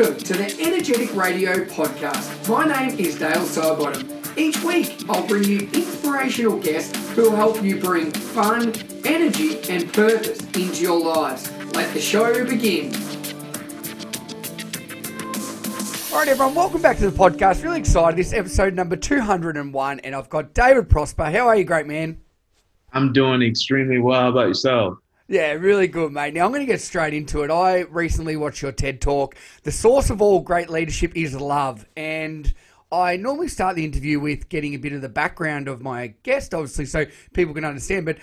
Welcome to the Energetic Radio Podcast. My name is Dale Sidebottom. Each week, I'll bring you inspirational guests who will help you bring fun, energy, and purpose into your lives. Let the show begin. All right, everyone, welcome back to the podcast. Really excited. This episode number 201, and I've got David Prosper. How are you, great man? I'm doing extremely well. How about yourself? Yeah, really good, mate. Now, I'm going to get straight into it. I recently watched your TED talk. The source of all great leadership is love. And I normally start the interview with getting a bit of the background of my guest, obviously, so people can understand. But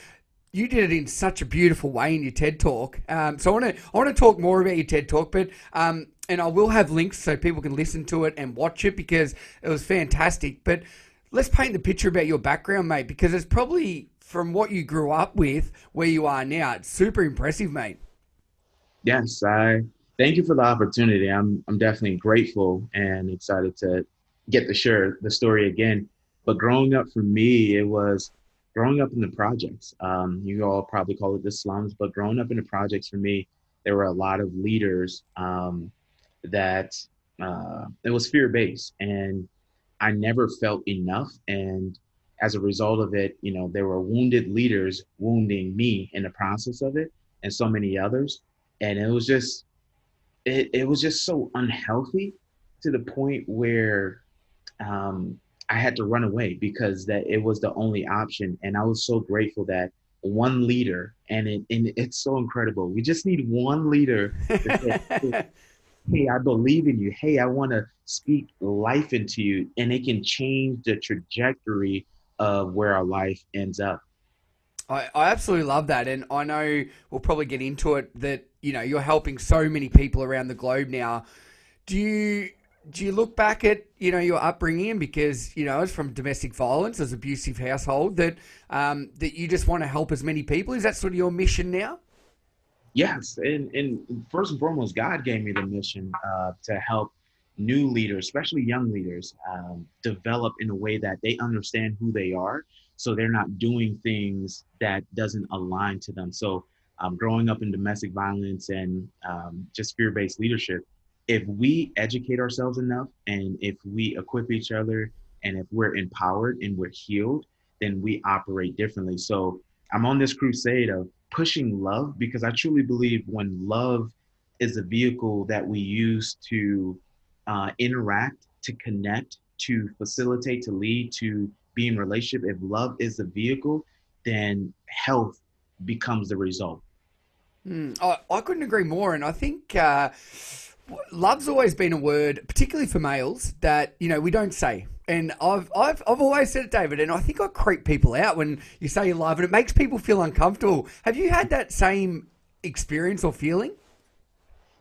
you did it in such a beautiful way in your TED talk. Um, so I want to I want to talk more about your TED talk, but um, and I will have links so people can listen to it and watch it because it was fantastic. But let's paint the picture about your background, mate, because it's probably from what you grew up with where you are now. It's super impressive, mate. Yes, I thank you for the opportunity. I'm I'm definitely grateful and excited to get to share the story again. But growing up for me, it was growing up in the projects. Um, you all probably call it the slums, but growing up in the projects for me, there were a lot of leaders um, that uh, it was fear based, and I never felt enough. And as a result of it, you know, there were wounded leaders wounding me in the process of it, and so many others, and it was just, it, it was just so unhealthy to the point where um, I had to run away because that it was the only option. And I was so grateful that one leader, and it and it's so incredible. We just need one leader. Say, hey, I believe in you. Hey, I want to speak life into you, and it can change the trajectory of where our life ends up. I, I absolutely love that, and I know we'll probably get into it. That you know you're helping so many people around the globe now. Do you do you look back at you know your upbringing because you know it's from domestic violence as abusive household that um, that you just want to help as many people is that sort of your mission now yes and, and first and foremost god gave me the mission uh, to help new leaders especially young leaders um, develop in a way that they understand who they are so they're not doing things that doesn't align to them so um, growing up in domestic violence and um, just fear-based leadership if we educate ourselves enough and if we equip each other and if we're empowered and we're healed, then we operate differently. So I'm on this crusade of pushing love because I truly believe when love is a vehicle that we use to uh, interact, to connect, to facilitate, to lead, to be in relationship, if love is the vehicle, then health becomes the result. Mm, I, I, couldn't agree more. And I think. Uh love's always been a word, particularly for males, that you know we don't say. And I've I've I've always said it, David, and I think I creep people out when you say you love, and it makes people feel uncomfortable. Have you had that same experience or feeling?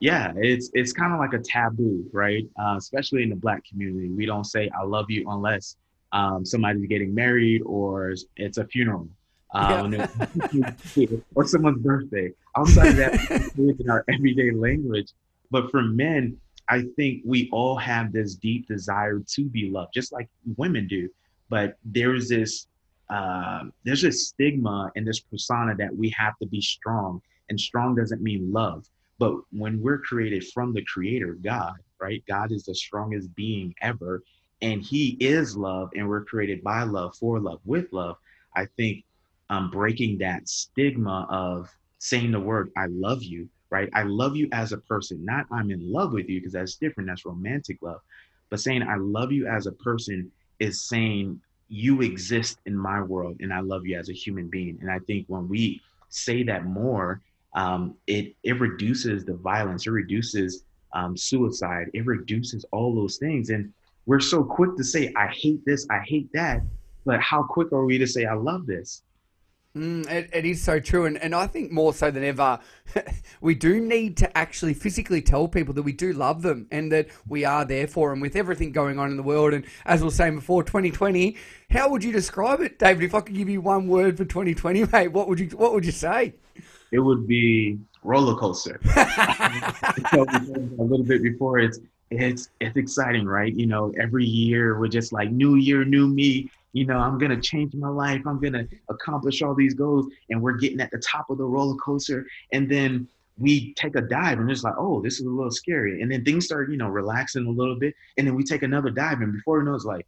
Yeah, it's it's kind of like a taboo, right? Uh, especially in the black community, we don't say "I love you" unless um, somebody's getting married or it's a funeral. Um, yeah. or someone's birthday. Outside of that, it's in our everyday language. But for men, I think we all have this deep desire to be loved, just like women do. But there's this uh, there's this stigma and this persona that we have to be strong, and strong doesn't mean love. But when we're created from the Creator, God, right? God is the strongest being ever, and He is love, and we're created by love, for love, with love. I think um, breaking that stigma of saying the word "I love you" right? I love you as a person, not I'm in love with you, because that's different. That's romantic love. But saying I love you as a person is saying you exist in my world and I love you as a human being. And I think when we say that more, um, it it reduces the violence, it reduces um, suicide, it reduces all those things. And we're so quick to say, I hate this, I hate that. But how quick are we to say, I love this? Mm, it, it is so true, and, and I think more so than ever, we do need to actually physically tell people that we do love them and that we are there for them with everything going on in the world. And as we were saying before, 2020, how would you describe it, David? If I could give you one word for 2020, mate, what would you what would you say? It would be roller coaster. a little bit before it's it's it's exciting, right? You know, every year we're just like new year, new me you know, I'm gonna change my life, I'm gonna accomplish all these goals, and we're getting at the top of the roller coaster, and then we take a dive and it's like, oh, this is a little scary. And then things start, you know, relaxing a little bit. And then we take another dive. And before you know, it's like,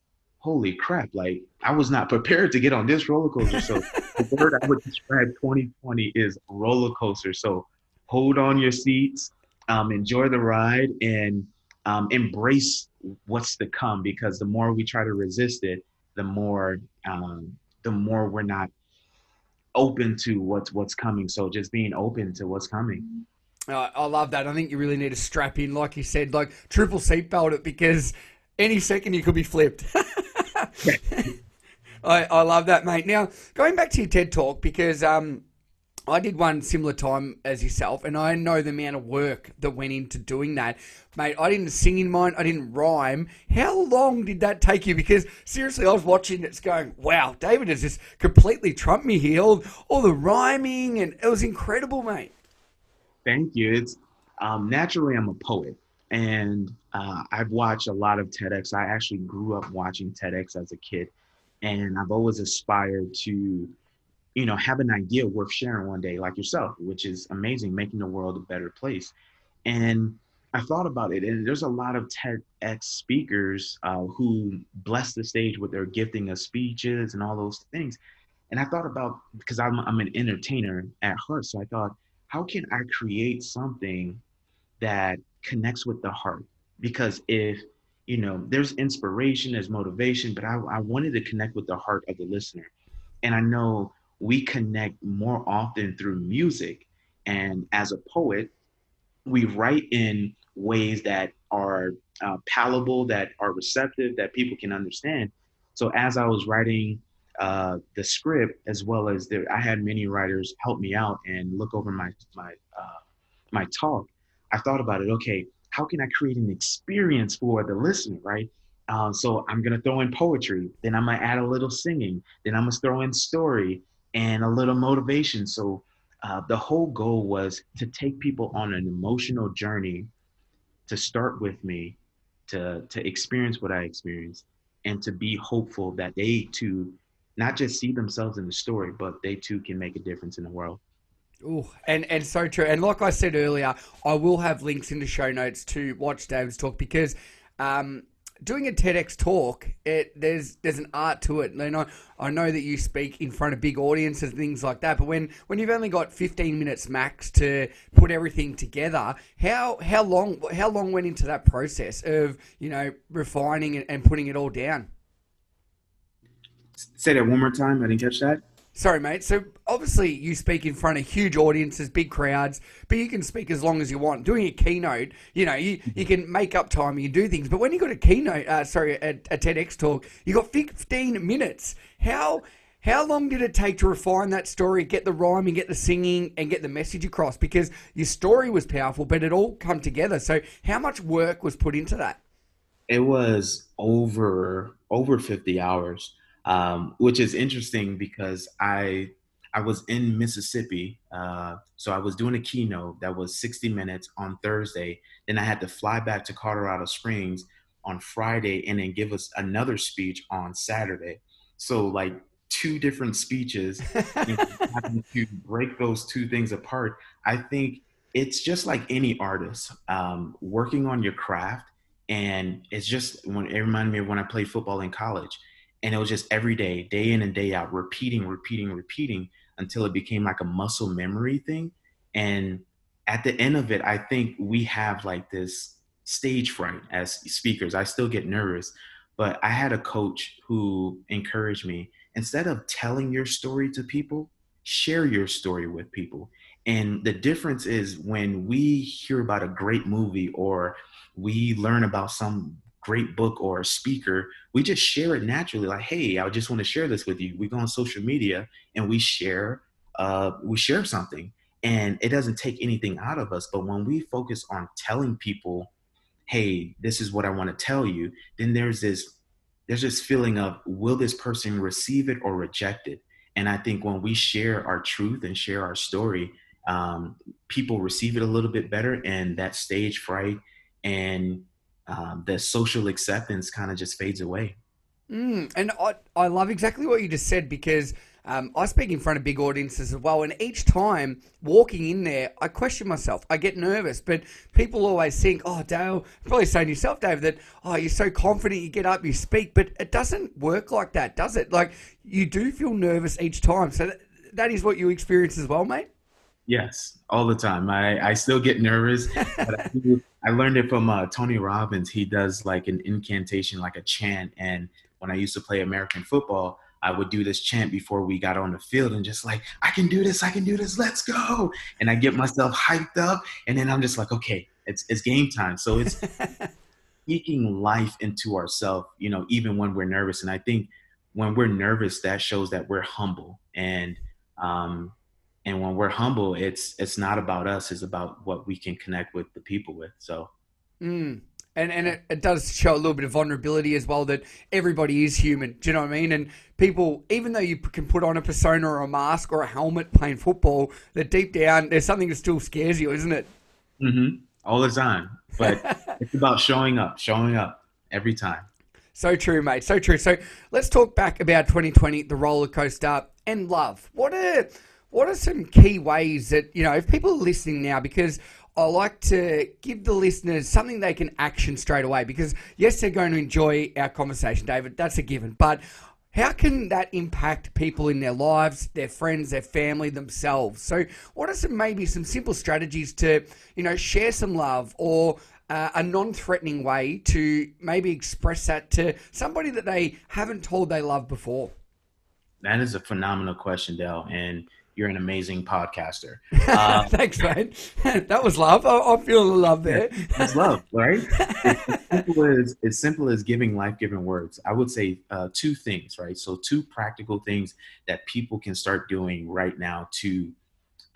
holy crap, like I was not prepared to get on this roller coaster. So the word I would describe 2020 is roller coaster. So hold on your seats, um, enjoy the ride, and um, embrace what's to come because the more we try to resist it, the more um, the more we're not open to what's what's coming. So just being open to what's coming. Uh, I love that. I think you really need to strap in, like you said, like triple seatbelt it because any second you could be flipped. I, I love that, mate. Now, going back to your TED talk, because um, I did one similar time as yourself, and I know the amount of work that went into doing that. Mate, I didn't sing in mine, I didn't rhyme. How long did that take you? Because seriously, I was watching it's going, wow, David has just completely trumped me here. All, all the rhyming, and it was incredible, mate. Thank you. It's um, naturally, I'm a poet, and uh, I've watched a lot of TEDx. I actually grew up watching TEDx as a kid, and I've always aspired to you know, have an idea worth sharing one day, like yourself, which is amazing, making the world a better place. And I thought about it, and there's a lot of TEDx speakers uh, who bless the stage with their gifting of speeches and all those things. And I thought about because I'm I'm an entertainer at heart, so I thought, how can I create something that connects with the heart? Because if you know, there's inspiration, there's motivation, but I, I wanted to connect with the heart of the listener. And I know we connect more often through music. And as a poet, we write in ways that are uh, palatable, that are receptive, that people can understand. So as I was writing uh, the script, as well as I had many writers help me out and look over my my uh, my talk. I thought about it. Okay, how can I create an experience for the listener, right? Uh, so I'm gonna throw in poetry, then I might add a little singing, then I'm gonna throw in story, and a little motivation. So uh, the whole goal was to take people on an emotional journey to start with me, to to experience what I experienced, and to be hopeful that they too not just see themselves in the story, but they too can make a difference in the world. Oh, and and so true. And like I said earlier, I will have links in the show notes to watch David's talk because um, doing a TEDx talk, it there's there's an art to it. You know, I know that you speak in front of big audiences and things like that, but when when you've only got 15 minutes max to put everything together, how how long how long went into that process of you know refining and putting it all down? Say that one more time. I didn't catch that. Sorry, mate. So obviously you speak in front of huge audiences, big crowds, but you can speak as long as you want. Doing a keynote, you know, you, you can make up time, and you do things. But when you got a keynote, uh, sorry, a, a TEDx talk, you got 15 minutes. How how long did it take to refine that story, get the rhyming, get the singing, and get the message across? Because your story was powerful, but it all come together. So how much work was put into that? It was over over 50 hours um, which is interesting because I I was in Mississippi, uh, so I was doing a keynote that was 60 minutes on Thursday. Then I had to fly back to Colorado Springs on Friday and then give us another speech on Saturday. So like two different speeches, having to break those two things apart. I think it's just like any artist um, working on your craft, and it's just when it reminded me of when I played football in college and it was just every day day in and day out repeating repeating repeating until it became like a muscle memory thing. And at the end of it i think we have like this stage fright as speakers. I still get nervous but i had a coach who encouraged me instead of telling your story to people share your story with people. And the difference is when we hear about a great movie or we learn about some great book or a speaker, we just share it naturally. Like, hey, I just want to share this with you. We go on social media and we share, uh, we share something, and it doesn't take anything out of us. But when we focus on telling people, hey, this is what I want to tell you, then there's this there's this feeling of will this person receive it or reject it? And I think when we share our truth and share our story, um, people receive it a little bit better, and that stage fright and um, the social acceptance kind of just fades away. Mm, and I, I love exactly what you just said because um, I speak in front of big audiences as well, and each time walking in there, I question myself. I get nervous, but people always think, "Oh, Dale," probably saying yourself, Dave, that oh, you're so confident, you get up, you speak, but it doesn't work like that, does it? Like you do feel nervous each time. So that, that is what you experience as well, mate. Yes, all the time. I, I still get nervous, but I, do, I learned it from uh, Tony Robbins. He does like an incantation, like a chant. And when I used to play American football, I would do this chant before we got on the field and just like, I can do this, I can do this, let's go. And I get myself hyped up. And then I'm just like, okay, it's, it's game time. So it's speaking life into ourselves, you know, even when we're nervous. And I think when we're nervous, that shows that we're humble. And um, and when we're humble it's it's not about us it's about what we can connect with the people with so mm. and and it, it, does show a little bit of vulnerability as well that everybody is human do you know what i mean and people even though you can put on a persona or a mask or a helmet playing football that deep down there's something that still scares you isn't it mm-hmm. all the time but it's about showing up showing up every time so true, mate. So true. So let's talk back about 2020, the roller coaster, and love. What are what are some key ways that, you know, if people are listening now, because I like to give the listeners something they can action straight away, because yes, they're going to enjoy our conversation, David, that's a given, but how can that impact people in their lives, their friends, their family, themselves? So, what are some maybe some simple strategies to, you know, share some love or uh, a non-threatening way to maybe express that to somebody that they haven't told they love before? That is a phenomenal question, Dale, and you're an amazing podcaster. Um, Thanks, man. that was love. I, am feeling the love there. It's love, right? It's as simple as, as simple as giving life-giving words. I would say uh, two things, right? So two practical things that people can start doing right now to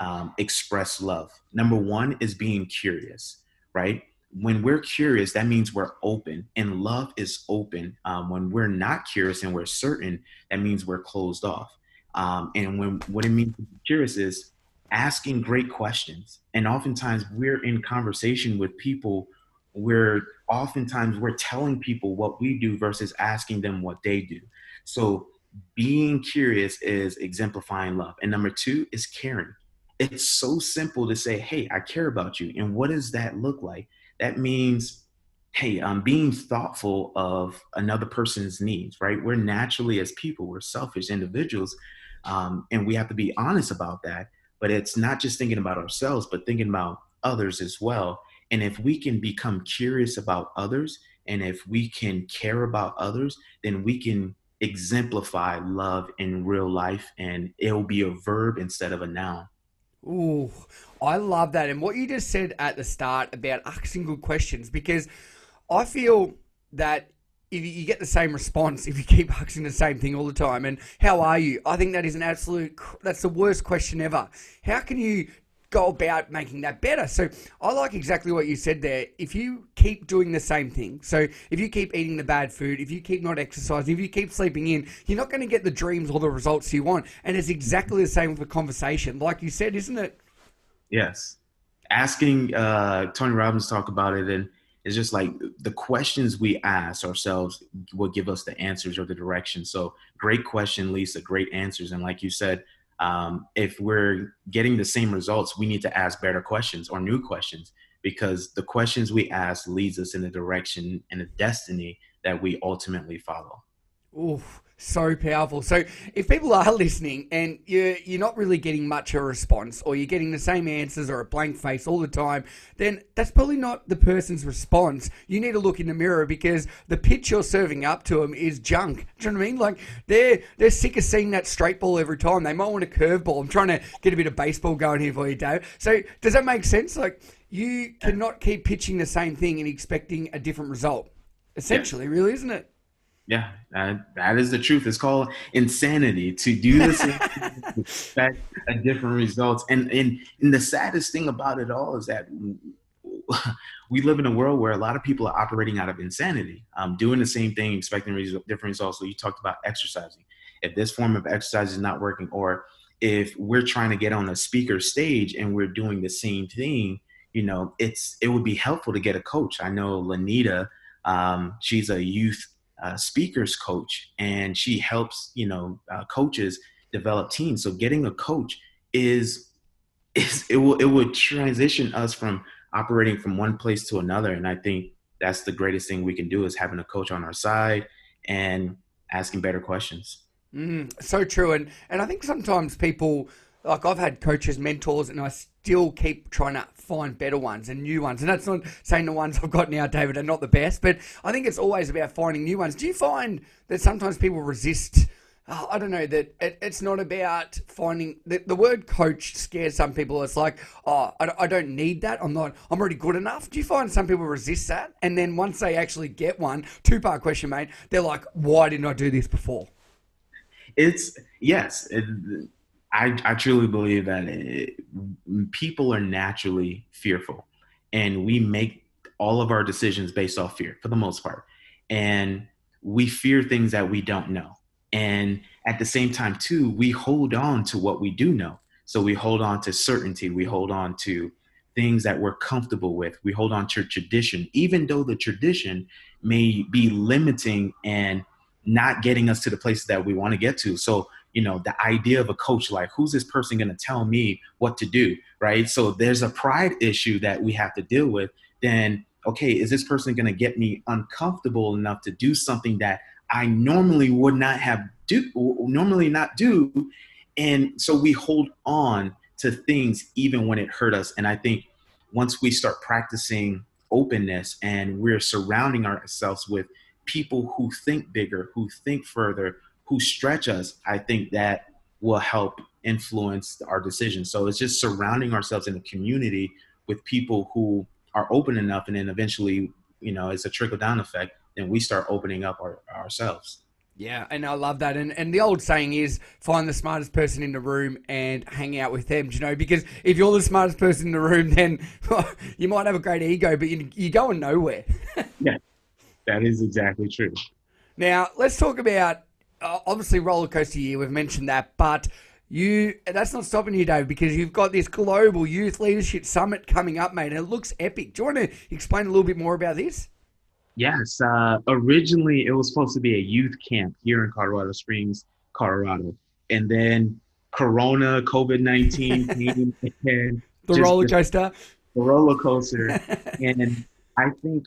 um, express love. Number one is being curious, right? When we're curious, that means we're open, and love is open. Um, when we're not curious and we're certain, that means we're closed off. Um, and when what it means to be curious is asking great questions. And oftentimes we're in conversation with people where oftentimes we're telling people what we do versus asking them what they do. So being curious is exemplifying love. And number two is caring. It's so simple to say, hey, I care about you. And what does that look like? That means, hey, I'm being thoughtful of another person's needs, right? We're naturally, as people, we're selfish individuals. Um, and we have to be honest about that. But it's not just thinking about ourselves, but thinking about others as well. And if we can become curious about others, and if we can care about others, then we can exemplify love in real life, and it'll be a verb instead of a noun. Ooh, I love that. And what you just said at the start about asking good questions, because I feel that you get the same response if you keep asking the same thing all the time. And how are you? I think that is an absolute, that's the worst question ever. How can you go about making that better? So I like exactly what you said there. If you keep doing the same thing, so if you keep eating the bad food, if you keep not exercising, if you keep sleeping in, you're not going to get the dreams or the results you want. And it's exactly the same with a conversation, like you said, isn't it? Yes. Asking uh, Tony Robbins talk about it and it's just like the questions we ask ourselves will give us the answers or the direction. So great question to great answers. And like you said, um, if we're getting the same results, we need to ask better questions or new questions because the questions we ask leads us in the direction and the destiny that we ultimately follow. Oof. So powerful. So if people are listening and you're, you're not really getting much of a response or you're getting the same answers or a blank face all the time, then that's probably not the person's response. You need to look in the mirror because the pitch you're serving up to them is junk. Do you know what I mean? Like they're, they're sick of seeing that straight ball every time. They might want a curveball. I'm trying to get a bit of baseball going here for you, Dave. So does that make sense? Like you cannot keep pitching the same thing and expecting a different result. Essentially, yeah. really, isn't it? Yeah, that, that is the truth. It's called insanity to do this expect a different results. And, and and the saddest thing about it all is that we live in a world where a lot of people are operating out of insanity, um, doing the same thing, expecting different results. So you talked about exercising. If this form of exercise is not working, or if we're trying to get on a speaker stage and we're doing the same thing, you know, it's it would be helpful to get a coach. I know Lanita, um, she's a youth uh, speakers coach, and she helps you know uh, coaches develop teams. So getting a coach is is it will it would transition us from operating from one place to another. And I think that's the greatest thing we can do is having a coach on our side and asking better questions. Mm, so true. And and I think sometimes people like I've had coaches, mentors, and I still keep trying to find better ones and new ones. And that's not saying the ones I've got now, David, are not the best, but I think it's always about finding new ones. Do you find that sometimes people resist? Oh, I don't know that it, it's not about finding the, the word coach scares some people. It's like, oh, I, I don't need that. I'm not. I'm already good enough. Do you find some people resist that? And then once they actually get one, two part question, mate. They're like, why didn't I do this before? It's yes. It, I, I truly believe that it, people are naturally fearful, and we make all of our decisions based off fear for the most part, and we fear things that we don't know, and at the same time too, we hold on to what we do know. So we hold on to certainty, we hold on to things that we're comfortable with, we hold on to tradition, even though the tradition may be limiting and not getting us to the places that we want to get to. So you know the idea of a coach like who's this person going to tell me what to do right? So there's a pride issue that we have to deal with then okay is this person going to get me uncomfortable enough to do something that i normally would not have do normally not do? And so we hold on to things even when it hurt us. And i think once we start practicing openness and we're surrounding ourselves with people who think bigger who think further who stretch us, I think that will help influence our decisions. So it's just surrounding ourselves in a community with people who are open enough, and then eventually, you know, it's a trickle down effect. Then we start opening up our, ourselves. Yeah, and I love that. And and the old saying is find the smartest person in the room and hang out with them, you know, because if you're the smartest person in the room, then you might have a great ego, but you, you're going nowhere. yeah, that is exactly true. Now, let's talk about obviously roller coaster year. We've mentioned that, but you that's not stopping you, Dave, because you've got this global youth leadership summit coming up, mate. And it looks epic. Do you want to explain a little bit more about this? Yes. Uh, originally, it was supposed to be a youth camp here in Colorado Springs, Colorado, and then Corona, COVID nineteen came and the roller coaster. The roller coaster, and I think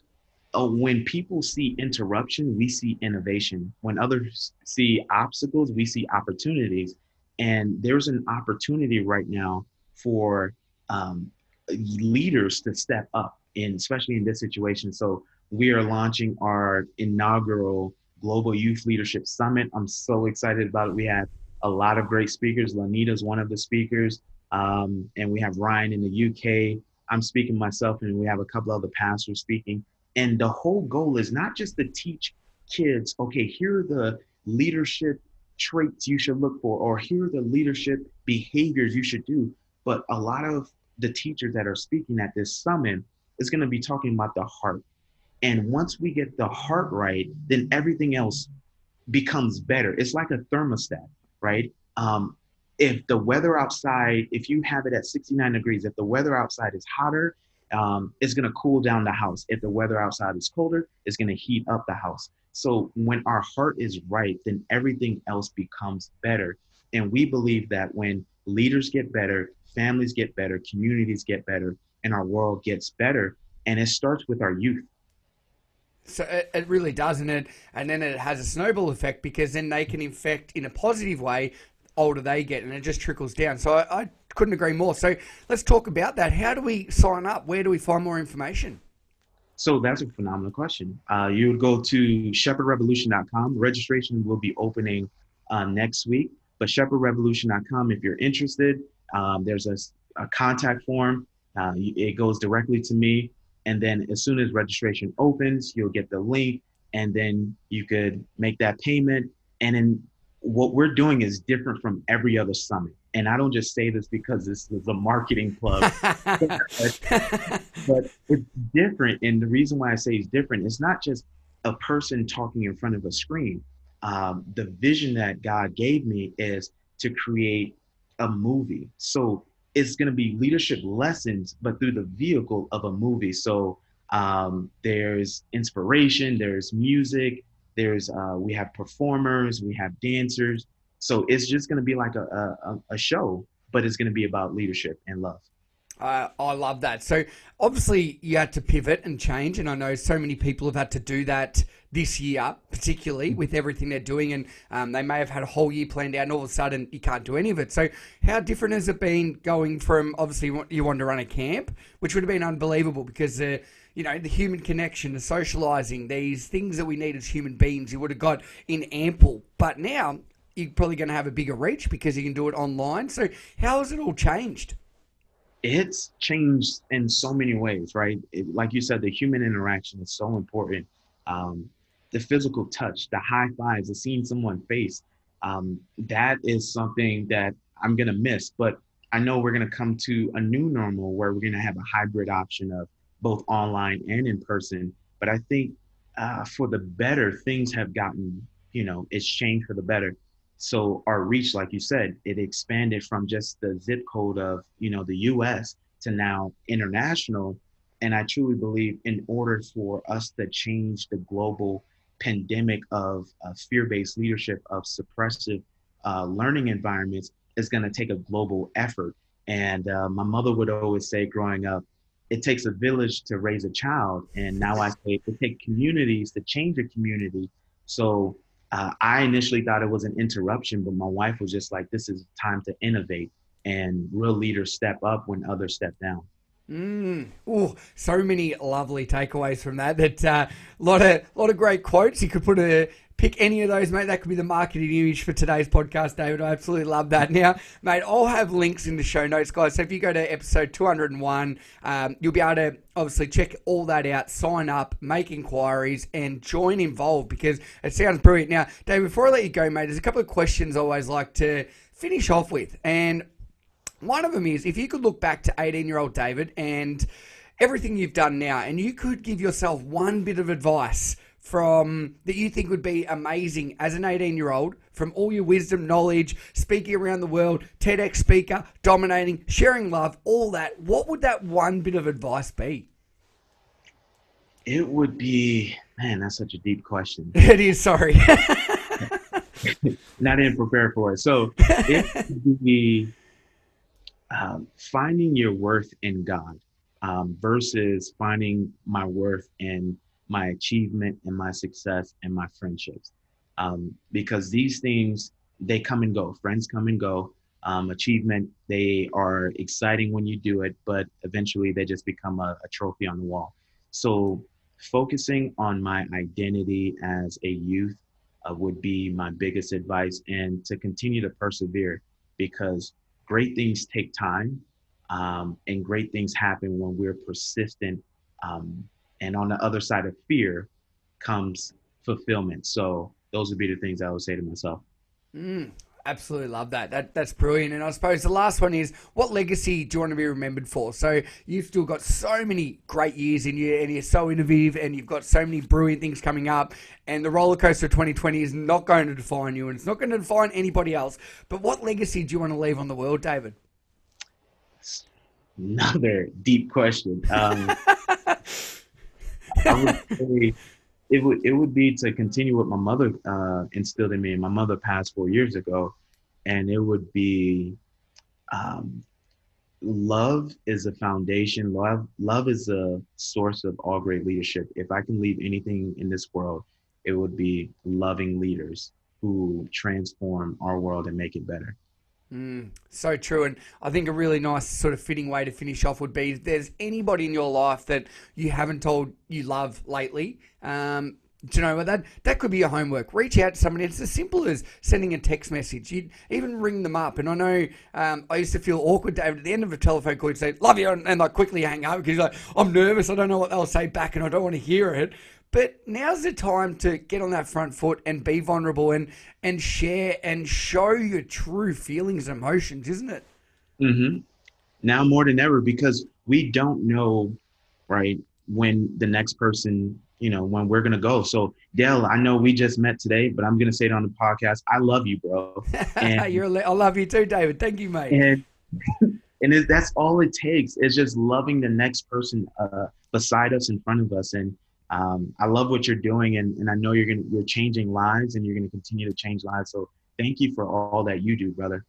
when people see interruption, we see innovation. When others see obstacles, we see opportunities. And there's an opportunity right now for um, leaders to step up, especially in this situation. So we are launching our inaugural Global Youth Leadership Summit. I'm so excited about it. We have a lot of great speakers. Lanita's one of the speakers, um, and we have Ryan in the UK. I'm speaking myself, and we have a couple other pastors speaking. And the whole goal is not just to teach kids, okay, here are the leadership traits you should look for, or here are the leadership behaviors you should do. But a lot of the teachers that are speaking at this summit is going to be talking about the heart. And once we get the heart right, then everything else becomes better. It's like a thermostat, right? Um, if the weather outside, if you have it at 69 degrees, if the weather outside is hotter, um, it's going to cool down the house. If the weather outside is colder, it's going to heat up the house. So when our heart is right, then everything else becomes better. And we believe that when leaders get better, families get better, communities get better, and our world gets better. And it starts with our youth. So it, it really does, and it and then it has a snowball effect because then they can infect in a positive way older they get, and it just trickles down. So I, I couldn't agree more. So let's talk about that. How do we sign up? Where do we find more information? So that's a phenomenal question. Uh, you would go to shepherdrevolution.com. Registration will be opening uh, next week, but shepherdrevolution.com if you're interested. Um, there's a, a, contact form. Uh, it goes directly to me. And then as soon as registration opens, you'll get the link and then you could make that payment. And then what we're doing is different from every other summit and I don't just say this because this is a marketing plug, but, but, it's different. And the reason why I say it's different is not just a person talking in front of a screen. Um, the vision that God gave me is to create a movie. So it's going to be leadership lessons, but through the vehicle of a movie. So um, there's inspiration, there's music, there's uh, we have performers, we have dancers, So it's just going to be like a, a, a show, but it's going to be about leadership and love. Uh, I love that. So obviously you had to pivot and change, and I know so many people have had to do that this year, particularly with everything they're doing, and um, they may have had a whole year planned out, and all of a sudden you can't do any of it. So how different has it been going from obviously you wanted to run a camp, which would have been unbelievable because uh, you know the human connection, the socializing, these things that we need as human beings, you would have got in ample, but now. You're probably going to have a bigger reach because you can do it online. So, how has it all changed? it's changed in so many ways, right? It, like you said, the human interaction is so important. Um, the physical touch, the high fives, the seeing someone face, um, that is something that I'm gonna miss. But I know we're gonna come to a new normal where we're gonna have a hybrid option of both online and in person. But I think uh, for the better, things have gotten, you know, it's changed for the better so our reach like you said it expanded from just the zip code of you know the us to now international and i truly believe in order for us to change the global pandemic of uh, fear-based leadership of suppressive uh, learning environments is going to take a global effort. And uh, my mother would always say growing up it takes a village to raise a child. And now i say it takes communities to change a community. So uh, I initially thought it was an interruption, but my wife was just like, this is time to innovate. And real leaders step up when others step down. Mm. Oh, so many lovely takeaways from that. That a uh, lot of lot of great quotes. You could put a pick any of those, mate. That could be the marketing image for today's podcast, David. I absolutely love that. Now, mate, I'll have links in the show notes, guys. So if you go to episode 201, um, you'll be able to obviously check all that out, sign up, make inquiries, and join involved because it sounds brilliant. Now, David, before I let you go, mate, there's a couple of questions I always like to finish off with. And one of them is if you could look back to 18 year old David and everything you've done now, and you could give yourself one bit of advice from that you think would be amazing as an 18 year old from all your wisdom, knowledge, speaking around the world, TEDx speaker, dominating, sharing love, all that, what would that one bit of advice be? It would be, man, that's such a deep question. it is, sorry. Not even prepared for it. So it would be um, finding your worth in God um, versus finding my worth in my achievement and my success and my friendships. Um, because these things, they come and go. Friends come and go. Um, achievement, they are exciting when you do it, but eventually they just become a, a trophy on the wall. So, focusing on my identity as a youth uh, would be my biggest advice, and to continue to persevere because great things take time, um, and great things happen when we're persistent um, and on the other side of fear comes fulfillment. So those would be the things I would say to myself. Mm, absolutely love that. That that's brilliant. And I suppose the last one is what legacy do you want to be remembered for? So you've still got so many great years in you, and you're so innovative, and you've got so many brilliant things coming up. And the roller coaster of 2020 is not going to define you, and it's not going to define anybody else. But what legacy do you want to leave on the world, David? Another deep question. Um, I would say it would it would be to continue what my mother uh, instilled in me. My mother passed four years ago, and it would be um, love is a foundation. Love love is a source of all great leadership. If I can leave anything in this world, it would be loving leaders who transform our world and make it better. Mm, so true. And I think a really nice sort of fitting way to finish off would be if there's anybody in your life that you haven't told you love lately, um, do you know what that that could be your homework? Reach out to somebody. It's as simple as sending a text message. You'd even ring them up. And I know um, I used to feel awkward. At the end of a telephone call, you'd say "love you," and, and like quickly hang up because like I'm nervous. I don't know what they'll say back, and I don't want to hear it. But now's the time to get on that front foot and be vulnerable and and share and show your true feelings and emotions, isn't it? Mm-hmm. Now more than ever, because we don't know, right, when the next person, you know, when we're gonna go. So Dale, I know we just met today, but I'm gonna say it on the podcast. I love you, bro. And, You're, I love you too, David. Thank you, mate. And, and it, that's all it takes. It's just loving the next person uh, beside us, in front of us, and um, I love what you're doing, and, and I know you're gonna you're changing lives, and you're gonna continue to change lives. So thank you for all that you do, brother.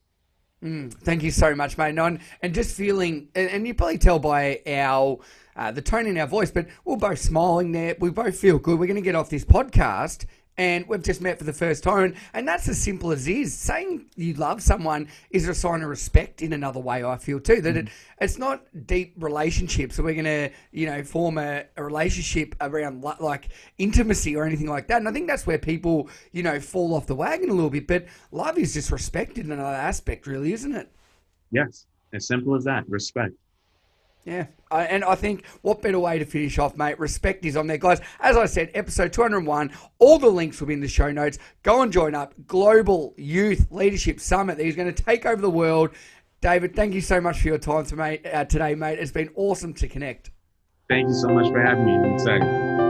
Mm, thank you so much, mate. And, and just feeling, and, and you probably tell by our uh, the tone in our voice, but we're both smiling there. We both feel good. We're going to get off this podcast and we've just met for the first time. And that's as simple as it is. Saying you love someone is a sign of respect in another way, I feel too. That mm. it, it's not deep relationships. So we're going to, you know, form a, a, relationship around like intimacy or anything like that. And I think that's where people, you know, fall off the wagon a little bit. But love is just respected in another aspect, really, isn't it? Yes. As simple as that. Respect. Yeah, and I think what better way to finish off, mate? Respect is on there, guys. As I said, episode 201, all the links will be in the show notes. Go and join up. Global Youth Leadership Summit that is going to take over the world. David, thank you so much for your time mate, uh, today, mate. It's been awesome to connect. Thank you so much for having me.